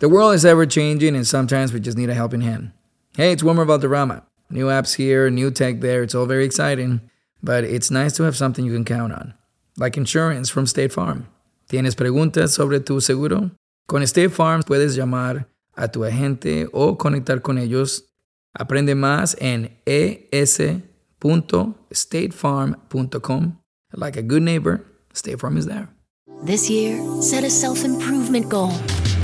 The world is ever changing, and sometimes we just need a helping hand. Hey, it's Wilmer Valderrama. New apps here, new tech there, it's all very exciting, but it's nice to have something you can count on, like insurance from State Farm. ¿Tienes preguntas sobre tu seguro? Con State Farm puedes llamar a tu agente o conectar con ellos. Aprende más en es.statefarm.com. Like a good neighbor, State Farm is there. This year, set a self improvement goal,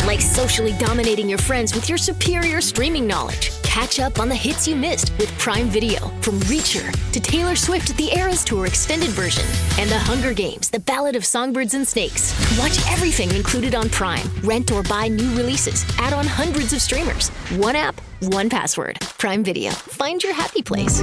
like socially dominating your friends with your superior streaming knowledge. Catch up on the hits you missed with Prime Video, from Reacher to Taylor Swift at The Eras Tour extended version, and The Hunger Games, The Ballad of Songbirds and Snakes. Watch everything included on Prime. Rent or buy new releases. Add on hundreds of streamers. One app, one password. Prime Video. Find your happy place.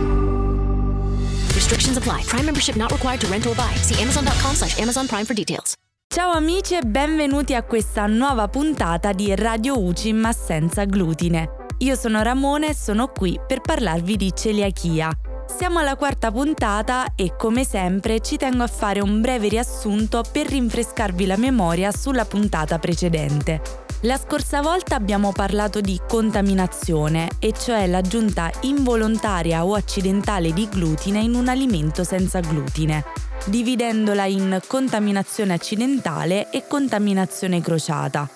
Restrictions apply. Prime membership not required to rent or buy. See Amazon.com slash Amazon Prime for details. Ciao amici e benvenuti a questa nuova puntata di Radio UCI ma senza glutine. Io sono Ramone e sono qui per parlarvi di celiachia. Siamo alla quarta puntata e come sempre ci tengo a fare un breve riassunto per rinfrescarvi la memoria sulla puntata precedente. La scorsa volta abbiamo parlato di contaminazione, e cioè l'aggiunta involontaria o accidentale di glutine in un alimento senza glutine dividendola in contaminazione accidentale e contaminazione crociata.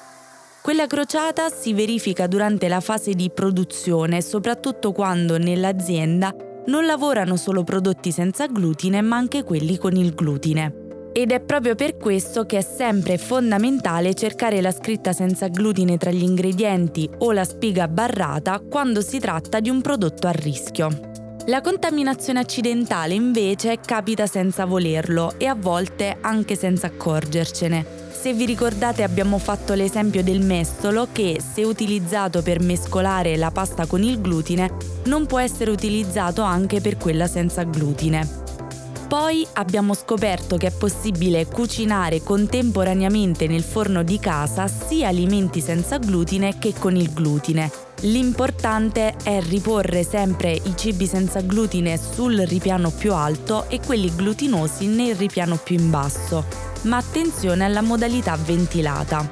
Quella crociata si verifica durante la fase di produzione, soprattutto quando nell'azienda non lavorano solo prodotti senza glutine, ma anche quelli con il glutine. Ed è proprio per questo che è sempre fondamentale cercare la scritta senza glutine tra gli ingredienti o la spiga barrata quando si tratta di un prodotto a rischio. La contaminazione accidentale invece capita senza volerlo e a volte anche senza accorgercene. Se vi ricordate abbiamo fatto l'esempio del mestolo che, se utilizzato per mescolare la pasta con il glutine, non può essere utilizzato anche per quella senza glutine. Poi abbiamo scoperto che è possibile cucinare contemporaneamente nel forno di casa sia alimenti senza glutine che con il glutine L'importante è riporre sempre i cibi senza glutine sul ripiano più alto e quelli glutinosi nel ripiano più in basso, ma attenzione alla modalità ventilata.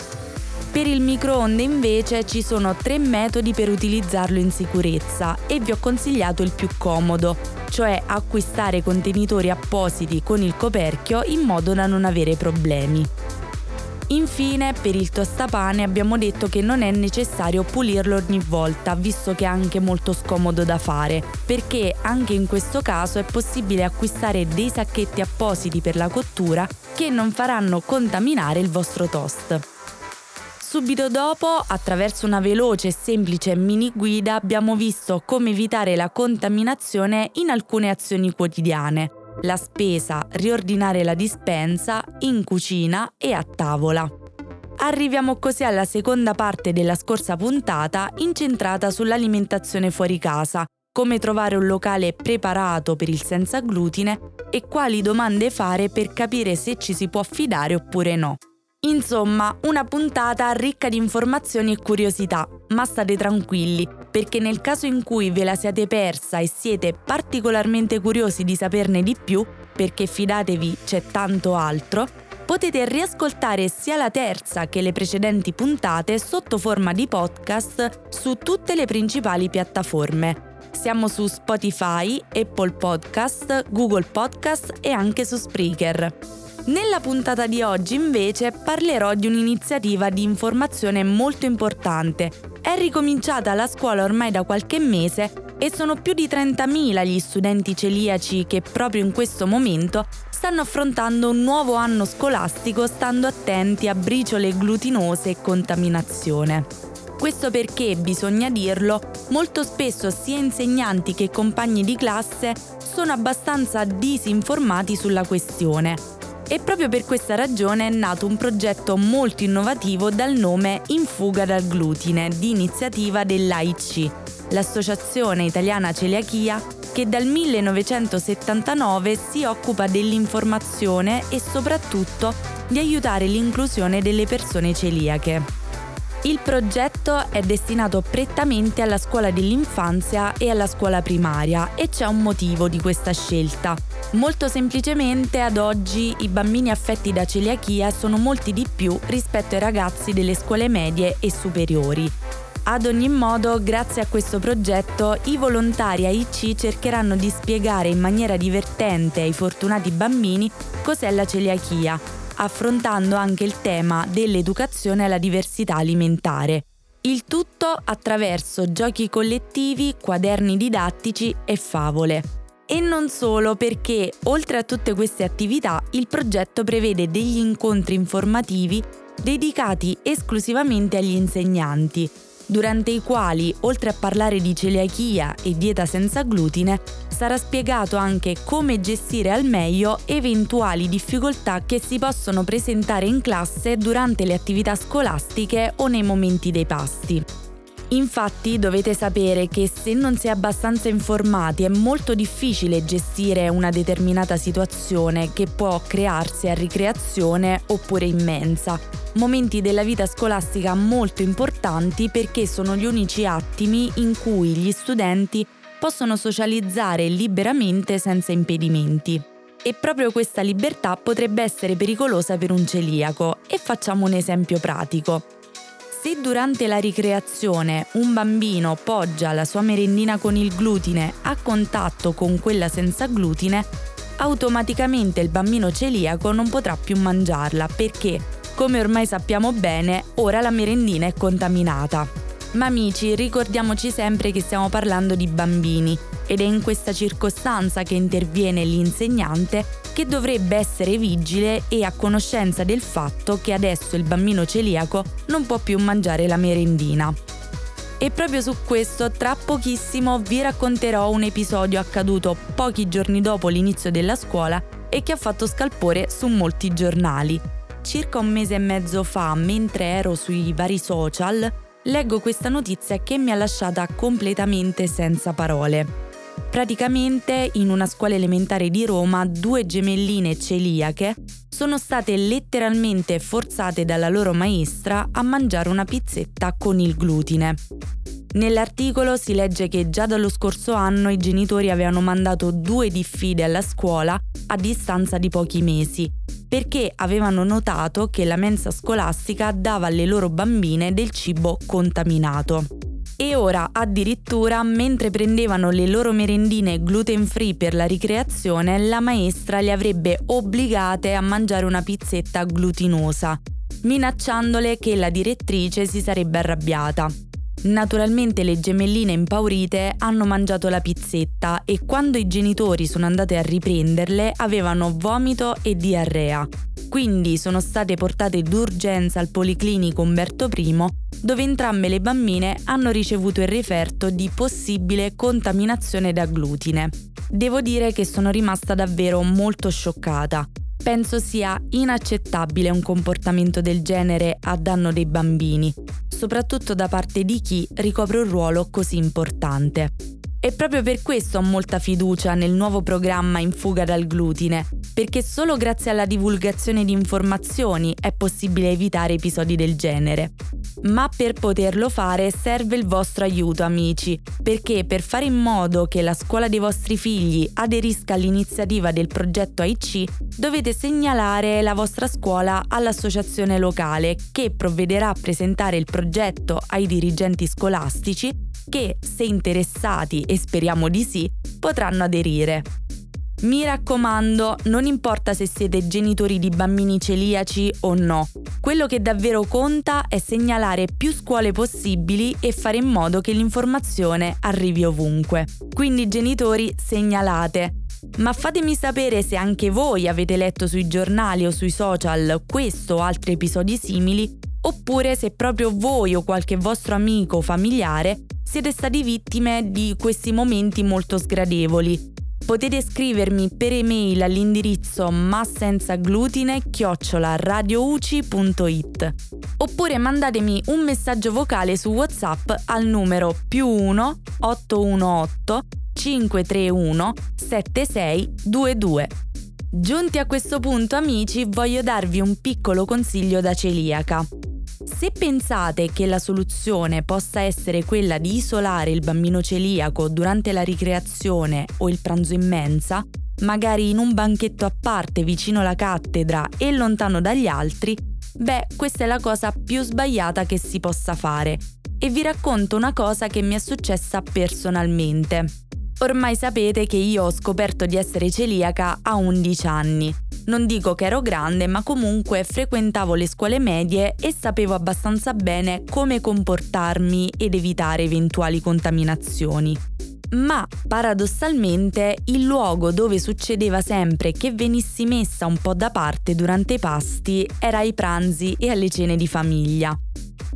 Per il microonde invece ci sono tre metodi per utilizzarlo in sicurezza e vi ho consigliato il più comodo, cioè acquistare contenitori appositi con il coperchio in modo da non avere problemi. Infine, per il tostapane abbiamo detto che non è necessario pulirlo ogni volta, visto che è anche molto scomodo da fare, perché anche in questo caso è possibile acquistare dei sacchetti appositi per la cottura che non faranno contaminare il vostro toast. Subito dopo, attraverso una veloce e semplice mini guida, abbiamo visto come evitare la contaminazione in alcune azioni quotidiane la spesa, riordinare la dispensa, in cucina e a tavola. Arriviamo così alla seconda parte della scorsa puntata incentrata sull'alimentazione fuori casa, come trovare un locale preparato per il senza glutine e quali domande fare per capire se ci si può fidare oppure no. Insomma, una puntata ricca di informazioni e curiosità, ma state tranquilli, perché nel caso in cui ve la siate persa e siete particolarmente curiosi di saperne di più, perché fidatevi c'è tanto altro, potete riascoltare sia la terza che le precedenti puntate sotto forma di podcast su tutte le principali piattaforme. Siamo su Spotify, Apple Podcast, Google Podcast e anche su Spreaker. Nella puntata di oggi invece parlerò di un'iniziativa di informazione molto importante. È ricominciata la scuola ormai da qualche mese e sono più di 30.000 gli studenti celiaci che proprio in questo momento stanno affrontando un nuovo anno scolastico stando attenti a briciole glutinose e contaminazione. Questo perché, bisogna dirlo, molto spesso sia insegnanti che compagni di classe sono abbastanza disinformati sulla questione e proprio per questa ragione è nato un progetto molto innovativo dal nome In fuga dal glutine di iniziativa dell'AIC, l'Associazione Italiana Celiachia, che dal 1979 si occupa dell'informazione e soprattutto di aiutare l'inclusione delle persone celiache. Il progetto è destinato prettamente alla scuola dell'infanzia e alla scuola primaria e c'è un motivo di questa scelta. Molto semplicemente ad oggi i bambini affetti da celiachia sono molti di più rispetto ai ragazzi delle scuole medie e superiori. Ad ogni modo, grazie a questo progetto, i volontari AIC cercheranno di spiegare in maniera divertente ai fortunati bambini cos'è la celiachia, affrontando anche il tema dell'educazione alla diversità alimentare. Il tutto attraverso giochi collettivi, quaderni didattici e favole. E non solo perché, oltre a tutte queste attività, il progetto prevede degli incontri informativi dedicati esclusivamente agli insegnanti, durante i quali, oltre a parlare di celiachia e dieta senza glutine, sarà spiegato anche come gestire al meglio eventuali difficoltà che si possono presentare in classe durante le attività scolastiche o nei momenti dei pasti. Infatti dovete sapere che se non si è abbastanza informati è molto difficile gestire una determinata situazione che può crearsi a ricreazione oppure immensa. Momenti della vita scolastica molto importanti perché sono gli unici attimi in cui gli studenti possono socializzare liberamente senza impedimenti. E proprio questa libertà potrebbe essere pericolosa per un celiaco e facciamo un esempio pratico. Se durante la ricreazione un bambino poggia la sua merendina con il glutine a contatto con quella senza glutine, automaticamente il bambino celiaco non potrà più mangiarla perché, come ormai sappiamo bene, ora la merendina è contaminata. Ma amici, ricordiamoci sempre che stiamo parlando di bambini ed è in questa circostanza che interviene l'insegnante che dovrebbe essere vigile e a conoscenza del fatto che adesso il bambino celiaco non può più mangiare la merendina. E proprio su questo tra pochissimo vi racconterò un episodio accaduto pochi giorni dopo l'inizio della scuola e che ha fatto scalpore su molti giornali. Circa un mese e mezzo fa, mentre ero sui vari social, leggo questa notizia che mi ha lasciata completamente senza parole. Praticamente in una scuola elementare di Roma due gemelline celiache sono state letteralmente forzate dalla loro maestra a mangiare una pizzetta con il glutine. Nell'articolo si legge che già dallo scorso anno i genitori avevano mandato due diffide alla scuola a distanza di pochi mesi, perché avevano notato che la mensa scolastica dava alle loro bambine del cibo contaminato. E ora addirittura mentre prendevano le loro merendine gluten free per la ricreazione, la maestra le avrebbe obbligate a mangiare una pizzetta glutinosa, minacciandole che la direttrice si sarebbe arrabbiata. Naturalmente le gemelline impaurite hanno mangiato la pizzetta e quando i genitori sono andati a riprenderle avevano vomito e diarrea. Quindi sono state portate d'urgenza al Policlinico Umberto I dove entrambe le bambine hanno ricevuto il referto di possibile contaminazione da glutine. Devo dire che sono rimasta davvero molto scioccata. Penso sia inaccettabile un comportamento del genere a danno dei bambini, soprattutto da parte di chi ricopre un ruolo così importante. E proprio per questo ho molta fiducia nel nuovo programma In fuga dal glutine, perché solo grazie alla divulgazione di informazioni è possibile evitare episodi del genere. Ma per poterlo fare serve il vostro aiuto amici, perché per fare in modo che la scuola dei vostri figli aderisca all'iniziativa del progetto AIC dovete segnalare la vostra scuola all'associazione locale che provvederà a presentare il progetto ai dirigenti scolastici che, se interessati, e speriamo di sì, potranno aderire. Mi raccomando, non importa se siete genitori di bambini celiaci o no, quello che davvero conta è segnalare più scuole possibili e fare in modo che l'informazione arrivi ovunque. Quindi genitori segnalate. Ma fatemi sapere se anche voi avete letto sui giornali o sui social questo o altri episodi simili, oppure se proprio voi o qualche vostro amico o familiare siete stati vittime di questi momenti molto sgradevoli. Potete scrivermi per email all'indirizzo massenzaglutine chiocciola radiouci.it oppure mandatemi un messaggio vocale su WhatsApp al numero più 1 818 531 7622. Giunti a questo punto amici voglio darvi un piccolo consiglio da celiaca. Se pensate che la soluzione possa essere quella di isolare il bambino celiaco durante la ricreazione o il pranzo in mensa, magari in un banchetto a parte vicino alla cattedra e lontano dagli altri, beh, questa è la cosa più sbagliata che si possa fare. E vi racconto una cosa che mi è successa personalmente. Ormai sapete che io ho scoperto di essere celiaca a 11 anni. Non dico che ero grande, ma comunque frequentavo le scuole medie e sapevo abbastanza bene come comportarmi ed evitare eventuali contaminazioni. Ma paradossalmente il luogo dove succedeva sempre che venissi messa un po' da parte durante i pasti era ai pranzi e alle cene di famiglia.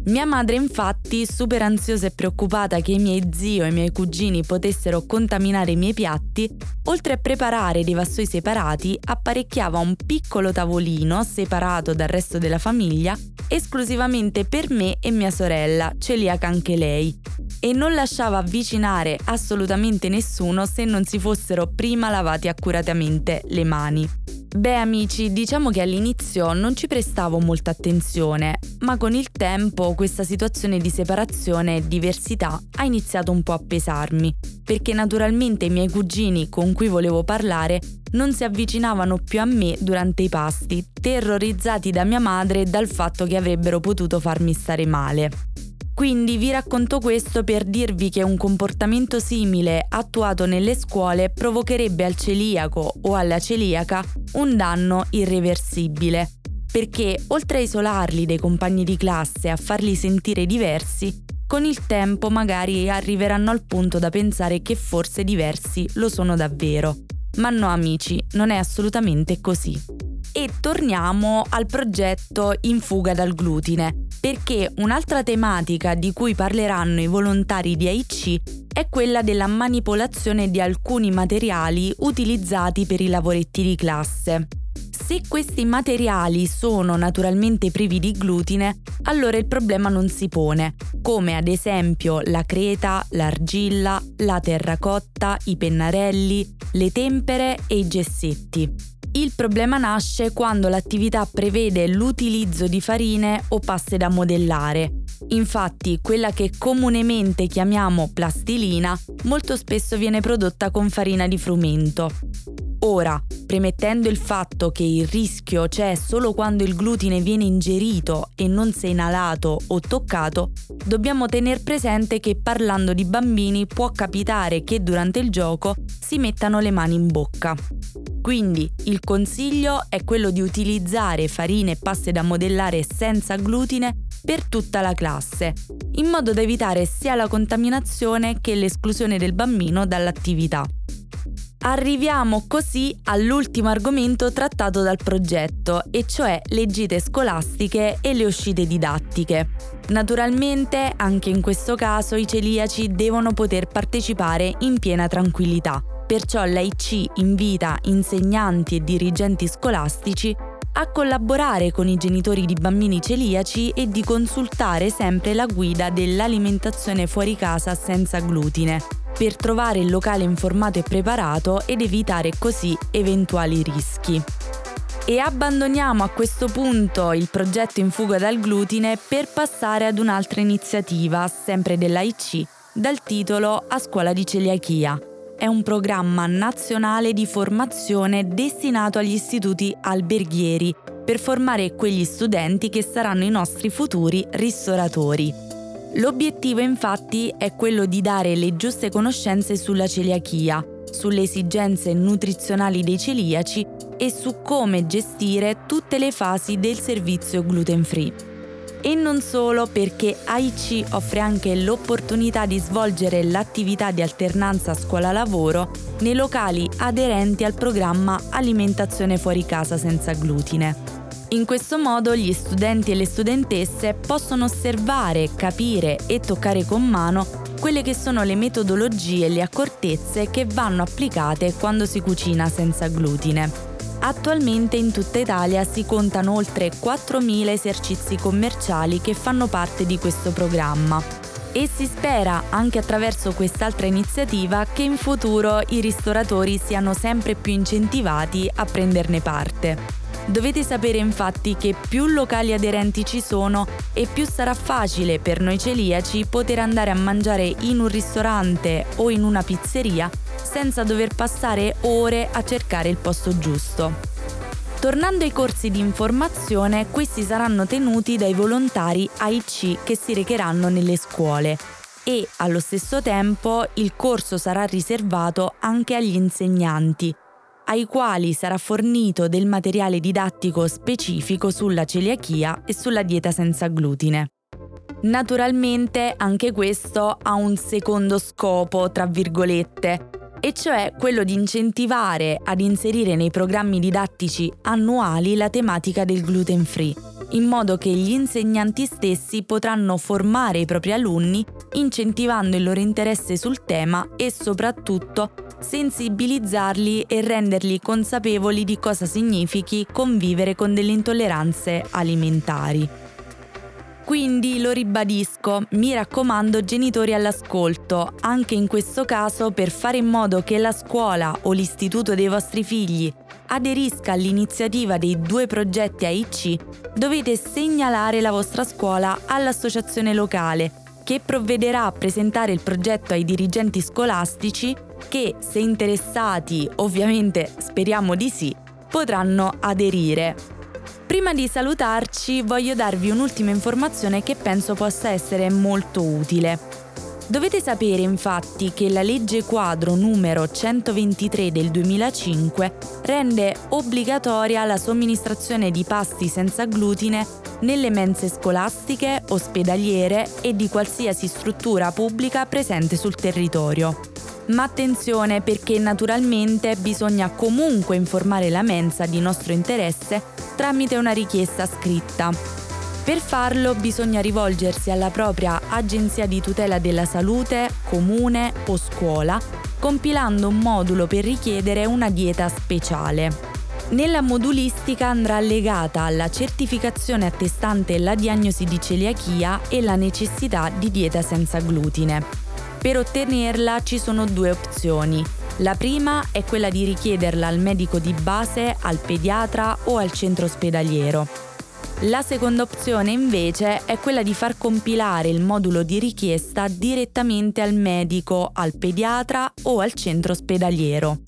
Mia madre infatti, super ansiosa e preoccupata che i miei zio e i miei cugini potessero contaminare i miei piatti, oltre a preparare dei vassoi separati, apparecchiava un piccolo tavolino separato dal resto della famiglia, esclusivamente per me e mia sorella, celiaca anche lei, e non lasciava avvicinare assolutamente nessuno se non si fossero prima lavati accuratamente le mani. Beh amici, diciamo che all'inizio non ci prestavo molta attenzione, ma con il tempo questa situazione di separazione e diversità ha iniziato un po' a pesarmi, perché naturalmente i miei cugini con cui volevo parlare non si avvicinavano più a me durante i pasti, terrorizzati da mia madre dal fatto che avrebbero potuto farmi stare male. Quindi vi racconto questo per dirvi che un comportamento simile attuato nelle scuole provocherebbe al celiaco o alla celiaca un danno irreversibile, perché oltre a isolarli dai compagni di classe e a farli sentire diversi, con il tempo magari arriveranno al punto da pensare che forse diversi lo sono davvero. Ma no amici, non è assolutamente così. E torniamo al progetto In fuga dal glutine, perché un'altra tematica di cui parleranno i volontari di AIC è quella della manipolazione di alcuni materiali utilizzati per i lavoretti di classe. Se questi materiali sono naturalmente privi di glutine, allora il problema non si pone, come ad esempio la creta, l'argilla, la terracotta, i pennarelli, le tempere e i gessetti. Il problema nasce quando l'attività prevede l'utilizzo di farine o paste da modellare. Infatti, quella che comunemente chiamiamo plastilina molto spesso viene prodotta con farina di frumento. Ora, premettendo il fatto che il rischio c'è solo quando il glutine viene ingerito e non se inalato o toccato, dobbiamo tenere presente che parlando di bambini può capitare che durante il gioco si mettano le mani in bocca. Quindi il consiglio è quello di utilizzare farine e paste da modellare senza glutine per tutta la classe, in modo da evitare sia la contaminazione che l'esclusione del bambino dall'attività. Arriviamo così all'ultimo argomento trattato dal progetto, e cioè le gite scolastiche e le uscite didattiche. Naturalmente, anche in questo caso, i celiaci devono poter partecipare in piena tranquillità Perciò l'AIC invita insegnanti e dirigenti scolastici a collaborare con i genitori di bambini celiaci e di consultare sempre la guida dell'alimentazione fuori casa senza glutine, per trovare il locale informato e preparato ed evitare così eventuali rischi. E abbandoniamo a questo punto il progetto in fuga dal glutine per passare ad un'altra iniziativa, sempre dell'AIC, dal titolo A scuola di celiachia è un programma nazionale di formazione destinato agli istituti alberghieri per formare quegli studenti che saranno i nostri futuri ristoratori. L'obiettivo infatti è quello di dare le giuste conoscenze sulla celiachia, sulle esigenze nutrizionali dei celiaci e su come gestire tutte le fasi del servizio gluten free e non solo perché AIC offre anche l'opportunità di svolgere l'attività di alternanza scuola-lavoro nei locali aderenti al programma Alimentazione fuori casa senza glutine. In questo modo gli studenti e le studentesse possono osservare, capire e toccare con mano quelle che sono le metodologie e le accortezze che vanno applicate quando si cucina senza glutine. Attualmente in tutta Italia si contano oltre 4.000 esercizi commerciali che fanno parte di questo programma e si spera anche attraverso quest'altra iniziativa che in futuro i ristoratori siano sempre più incentivati a prenderne parte. Dovete sapere infatti che più locali aderenti ci sono e più sarà facile per noi celiaci poter andare a mangiare in un ristorante o in una pizzeria senza dover passare ore a cercare il posto giusto. Tornando ai corsi di informazione, questi saranno tenuti dai volontari AIC che si recheranno nelle scuole e allo stesso tempo il corso sarà riservato anche agli insegnanti ai quali sarà fornito del materiale didattico specifico sulla celiachia e sulla dieta senza glutine. Naturalmente anche questo ha un secondo scopo, tra virgolette, e cioè quello di incentivare ad inserire nei programmi didattici annuali la tematica del gluten free, in modo che gli insegnanti stessi potranno formare i propri alunni incentivando il loro interesse sul tema e soprattutto sensibilizzarli e renderli consapevoli di cosa significhi convivere con delle intolleranze alimentari. Quindi lo ribadisco, mi raccomando genitori all'ascolto, anche in questo caso per fare in modo che la scuola o l'istituto dei vostri figli aderisca all'iniziativa dei due progetti AIC, dovete segnalare la vostra scuola all'associazione locale che provvederà a presentare il progetto ai dirigenti scolastici che, se interessati, ovviamente speriamo di sì, potranno aderire. Prima di salutarci voglio darvi un'ultima informazione che penso possa essere molto utile. Dovete sapere infatti che la legge quadro numero 123 del 2005 rende obbligatoria la somministrazione di pasti senza glutine nelle mense scolastiche, ospedaliere e di qualsiasi struttura pubblica presente sul territorio. Ma attenzione perché naturalmente bisogna comunque informare la mensa di nostro interesse tramite una richiesta scritta. Per farlo bisogna rivolgersi alla propria agenzia di tutela della salute, comune o scuola, compilando un modulo per richiedere una dieta speciale. Nella modulistica andrà legata la certificazione attestante la diagnosi di celiachia e la necessità di dieta senza glutine. Per ottenerla ci sono due opzioni. La prima è quella di richiederla al medico di base, al pediatra o al centro ospedaliero. La seconda opzione invece è quella di far compilare il modulo di richiesta direttamente al medico, al pediatra o al centro ospedaliero.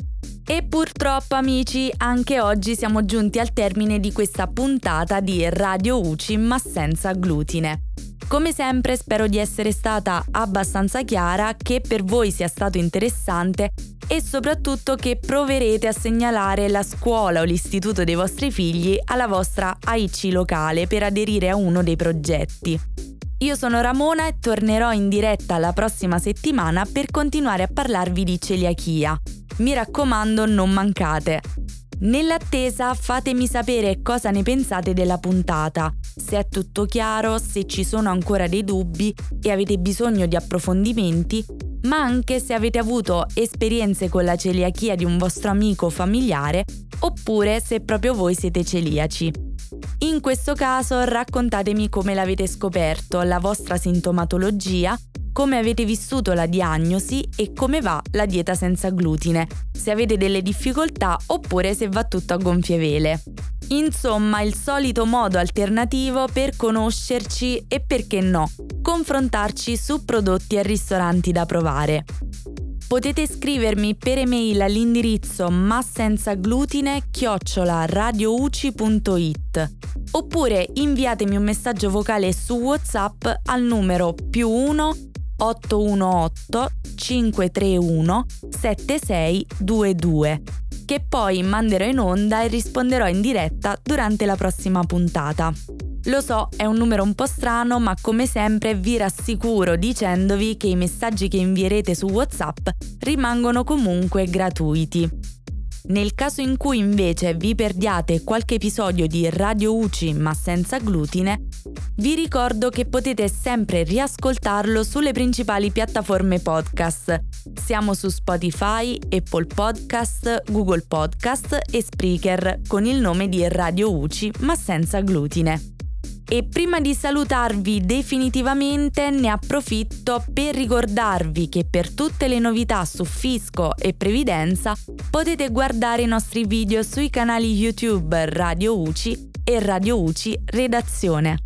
E purtroppo amici, anche oggi siamo giunti al termine di questa puntata di Radio UCI ma senza glutine. Come sempre spero di essere stata abbastanza chiara, che per voi sia stato interessante e soprattutto che proverete a segnalare la scuola o l'istituto dei vostri figli alla vostra AIC locale per aderire a uno dei progetti. Io sono Ramona e tornerò in diretta la prossima settimana per continuare a parlarvi di celiachia. Mi raccomando, non mancate. Nell'attesa fatemi sapere cosa ne pensate della puntata, se è tutto chiaro, se ci sono ancora dei dubbi e avete bisogno di approfondimenti, ma anche se avete avuto esperienze con la celiachia di un vostro amico o familiare, oppure se proprio voi siete celiaci. In questo caso raccontatemi come l'avete scoperto, la vostra sintomatologia come avete vissuto la diagnosi e come va la dieta senza glutine, se avete delle difficoltà oppure se va tutto a gonfie vele. Insomma, il solito modo alternativo per conoscerci e perché no, confrontarci su prodotti e ristoranti da provare. Potete scrivermi per email all'indirizzo massenzaglutine chiocciola radiouci.it oppure inviatemi un messaggio vocale su WhatsApp al numero più 1 818 531 7622 che poi manderò in onda e risponderò in diretta durante la prossima puntata. Lo so, è un numero un po' strano, ma come sempre vi rassicuro dicendovi che i messaggi che invierete su WhatsApp rimangono comunque gratuiti. Nel caso in cui invece vi perdiate qualche episodio di Radio UCI ma senza glutine, vi ricordo che potete sempre riascoltarlo sulle principali piattaforme podcast. Siamo su Spotify, Apple Podcast, Google Podcast e Spreaker con il nome di Radio UCI ma senza glutine. E prima di salutarvi definitivamente ne approfitto per ricordarvi che per tutte le novità su fisco e previdenza potete guardare i nostri video sui canali YouTube Radio UCI e Radio UCI Redazione.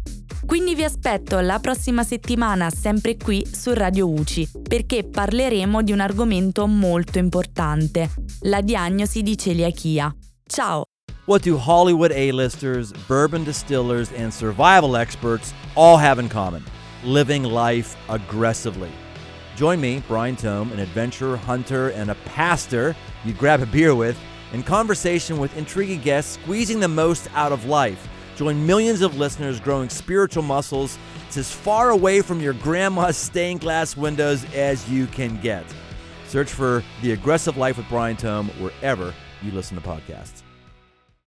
Quindi vi aspetto la prossima settimana sempre qui su Radio UCI perché parleremo di un argomento molto importante, la diagnosi di celiachia. Ciao! What do Hollywood A-listers, bourbon distillers, and survival experts all have in common? Living life aggressively. Join me, Brian Tome, an adventurer, hunter, and a pastor you'd grab a beer with, in conversation with intriguing guests squeezing the most out of life. Join millions of listeners growing spiritual muscles. It's as far away from your grandma's stained glass windows as you can get. Search for The Aggressive Life with Brian Tome wherever you listen to podcasts.